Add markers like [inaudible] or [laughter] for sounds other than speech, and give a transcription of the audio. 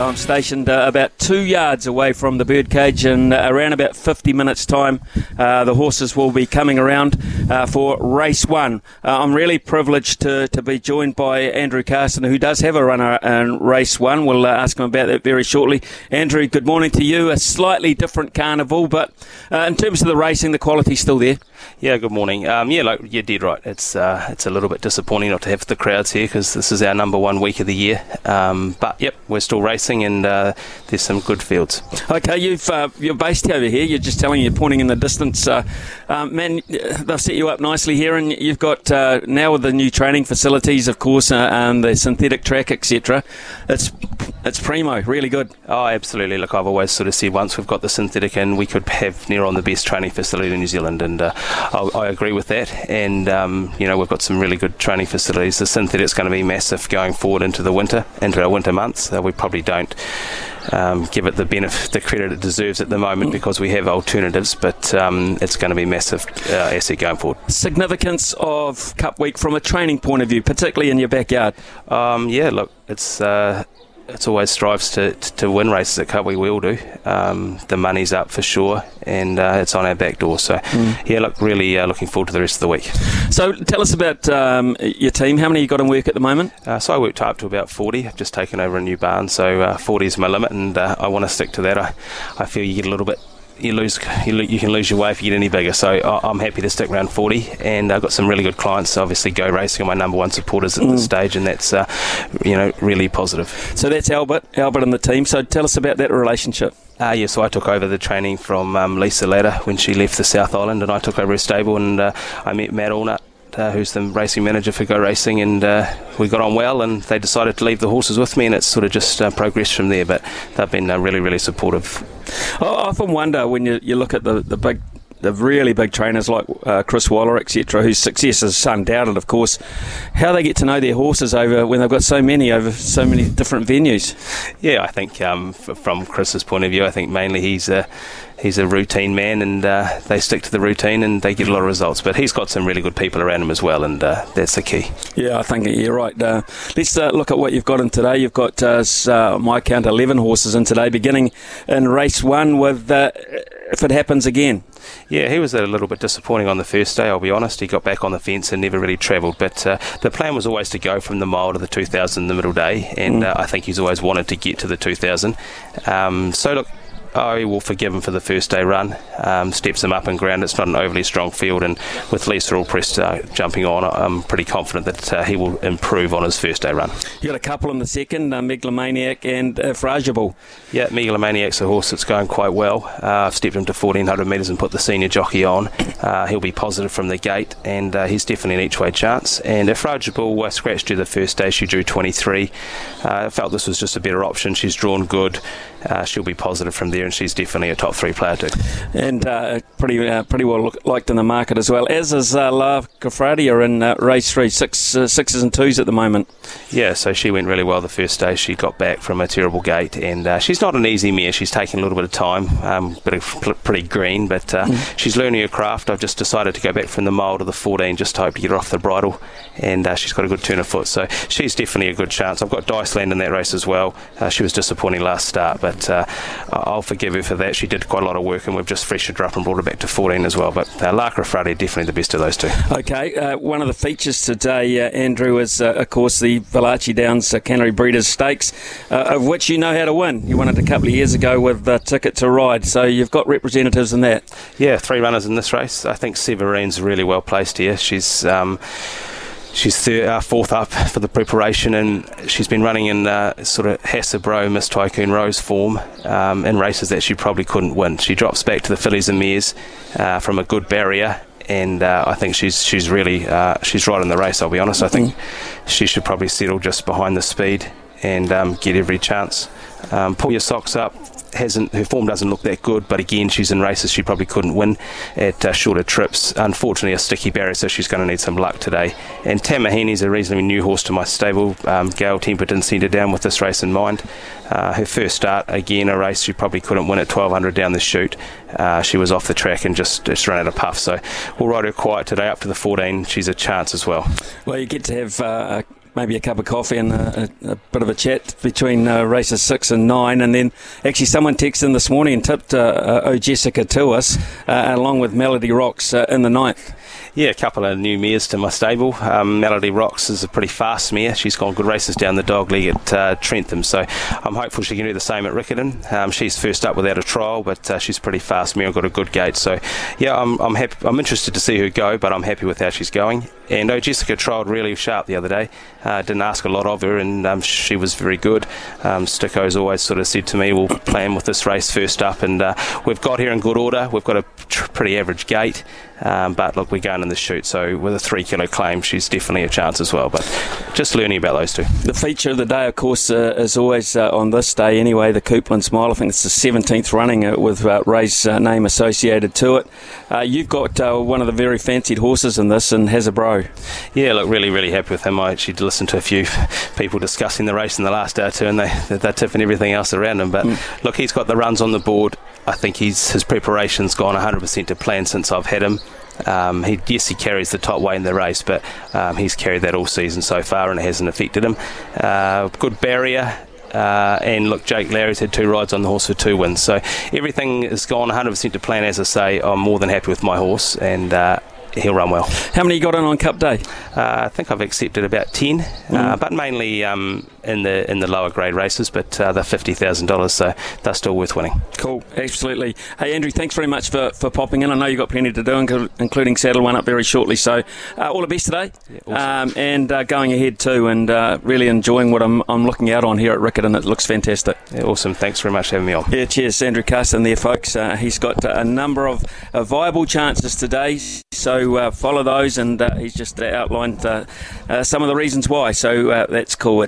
I'm stationed uh, about two yards away from the birdcage, and uh, around about 50 minutes' time, uh, the horses will be coming around uh, for race one. Uh, I'm really privileged to, to be joined by Andrew Carston, who does have a runner in race one. We'll uh, ask him about that very shortly. Andrew, good morning to you. A slightly different carnival, but in terms of the racing, the quality's still there. Yeah, good morning. Um, yeah, like you did right. It's it's a little bit disappointing not to have the crowds here because this is our number one week of the year. Um, but yep, we're still racing and uh, there's some good fields. Okay, you've uh, you're based over here. You're just telling you're pointing in the distance. Uh, um, man, they've set you up nicely here, and you've got uh, now with the new training facilities, of course, uh, and the synthetic track, etc. It's it's primo, really good. Oh, absolutely. Look, I've always sort of said once we've got the synthetic in, we could have near on the best training facility in New Zealand, and uh, I, I, agree with that. And um, you know, we've got some really good training facilities. The synthetic's going to be massive going forward into the winter, into our winter months. we probably don't um, give it the benefit, the credit it deserves at the moment because we have alternatives, but um, it's going to be massive uh, asset going forward. Significance of Cup Week from a training point of view, particularly in your backyard. Um, yeah, look, it's. Uh, it's always strives to, to win races at Cup. We will do. Um, the money's up for sure, and uh, it's on our back door. So, mm. yeah, look, really uh, looking forward to the rest of the week. So, tell us about um, your team. How many you got in work at the moment? Uh, so, I worked up to about 40. I've just taken over a new barn, so uh, 40 is my limit, and uh, I want to stick to that. I, I feel you get a little bit you lose you, you, can lose your way if you get any bigger. So I'm happy to stick around 40, and I've got some really good clients. Obviously, Go Racing are my number one supporters at mm. this stage, and that's uh, you know really positive. So that's Albert, Albert and the team. So tell us about that relationship. Uh, yeah, so I took over the training from um, Lisa Latta when she left the South Island, and I took over her stable, and uh, I met Matt Allnut uh, who's the racing manager for Go Racing, and uh, we got on well. And they decided to leave the horses with me, and it's sort of just uh, progressed from there. But they've been uh, really, really supportive. I often wonder when you, you look at the, the big the really big trainers like uh, Chris Waller, etc., whose success is undoubted, of course, how they get to know their horses over when they've got so many over so many different venues. Yeah, I think um, f- from Chris's point of view, I think mainly he's a he's a routine man, and uh, they stick to the routine and they get a lot of results. But he's got some really good people around him as well, and uh, that's the key. Yeah, I think you're right. Uh, let's uh, look at what you've got in today. You've got, uh, uh, my count, 11 horses in today, beginning in race one with if it happens again. Yeah, he was a little bit disappointing on the first day, I'll be honest. He got back on the fence and never really travelled. But uh, the plan was always to go from the mile to the 2000 in the middle day, and mm. uh, I think he's always wanted to get to the 2000. Um, so, look, I will forgive him for the first day run. Um, steps him up in ground. It's not an overly strong field, and with Lisa Allpress uh, jumping on, I'm pretty confident that uh, he will improve on his first day run. You got a couple in the second, uh, Megalomaniac and uh, Fragible. Yeah, Megalomaniac's a horse that's going quite well. Uh, I've stepped him to 1400 metres and put the senior jockey on. Uh, he'll be positive from the gate, and uh, he's definitely an each way chance. And if Fragible uh, scratched her the first day, she drew 23. I felt this was just a better option. She's drawn good. she'll be positive from there and she's definitely a top three player too. And uh, pretty uh, pretty well liked in the market as well. As is uh, La Cofradia in uh, race three, six uh, sixes and twos at the moment. Yeah, so she went really well the first day. She got back from a terrible gate, and uh, she's not an easy mare. She's taking a little bit of time, um, bit of pretty green, but uh, mm. she's learning her craft. I've just decided to go back from the mile to the 14, just to hope to get her off the bridle, and uh, she's got a good turn of foot, so she's definitely a good chance. I've got Diceland in that race as well. Uh, she was disappointing last start, but uh, I'll forgive her for that. She did quite a lot of work, and we've just freshened her up and brought her back to 14 as well. But uh, La Cofradia definitely the best of those two. Okay, uh, one of the features today, uh, Andrew, is uh, of course the Valachi Downs uh, Canterbury Breeders' Stakes, uh, of which you know how to win. You won it a couple of years ago with uh, Ticket to Ride, so you've got representatives in that. Yeah, three runners in this race. I think Severine's really well placed here. She's. Um, she's third, uh, fourth up for the preparation, and she's been running in uh, sort of Hasbro Miss Tycoon Rose form um, in races that she probably couldn't win. She drops back to the fillies and mares uh, from a good barrier. And uh, I think she's she's really uh, she's right in the race. I'll be honest. I think she should probably settle just behind the speed and um, get every chance. Um, pull your socks up hasn't her form doesn't look that good, but again she's in races she probably couldn't win at uh, shorter trips. Unfortunately, a sticky barrier, so she's going to need some luck today. And Tamahini's a reasonably new horse to my stable. Um, didn't send her down with this race in mind. Uh, her first start, again, a race she probably couldn't win at 1200 down the chute. Uh, she was off the track and just, just ran out of puff. So we'll ride her quiet today up to the 14. She's a chance as well. Well, you get to have uh, maybe a cup of coffee and a, a, a bit of a chat between uh, races six and nine. And then actually, someone texted in this morning and tipped uh, uh, Oh Jessica to us, uh, along with Melody Rocks uh, in the ninth. Yeah, a couple of new mares to my stable. Um, Melody Rocks is a pretty fast mare. She's gone good races down the dog league at uh, Trentham, so I'm hopeful she can do the same at Riccarton. Um, she's first up without a trial, but she's pretty fast mare and got a good gate. So yeah, I'm I'm happy. I'm interested to see her go, but I'm happy with how she's going. And oh, Jessica trialled really sharp the other day. Uh, didn't ask a lot of her, and um, she was very good. Um, Sticko's always sort of said to me, "We'll plan with this race first up," and uh, we've got here in good order. We've got a tr- pretty average gate, um, but look, we're going in the chute, so with a three kilo claim, she's definitely a chance as well. But just learning about those two. The feature of the day, of course, uh, is always uh, on this day anyway, the Coupland's Mile. I think it's the 17th running uh, with uh, Ray's uh, name associated to it. Uh, you've got uh, one of the very fancied horses in this and has a bro. Yeah, look, really, really happy with him. I actually listened to a few [laughs] people discussing the race in the last day or two, and they they're tipping everything else around him. But Mm. look, he's got the runs on the board. I think he's his preparation's gone 100% to plan since I've had him. Um, he, yes, he carries the top weight in the race, but um, he's carried that all season so far, and it hasn't affected him. Uh, good barrier. Uh, and look, Jake Larry's had two rides on the horse for two wins, so everything has gone 100% to plan. As I say, I'm more than happy with my horse, and uh, he'll run well. How many you got in on Cup Day? Uh, I think I've accepted about ten, uh, but mainly um, in the in the lower grade races. But uh, they're fifty thousand dollars, so they're still worth winning. Cool, absolutely. Hey, Andrew, thanks very much for, for popping in. I know you've got plenty to do, including saddle one up very shortly. So, uh, all the best today, awesome. um, and uh, going ahead too, and uh, really enjoying what I'm, I'm looking out on here at Riccarton. It looks fantastic. Yeah, awesome. Thanks very much for having me on. Yeah, cheers, Andrew Carston there, folks. Uh, he's got uh, a number of uh, viable chances today, so uh, follow those, and uh, he's just outlined uh, uh, some of the reasons why. So uh, that's cool. It's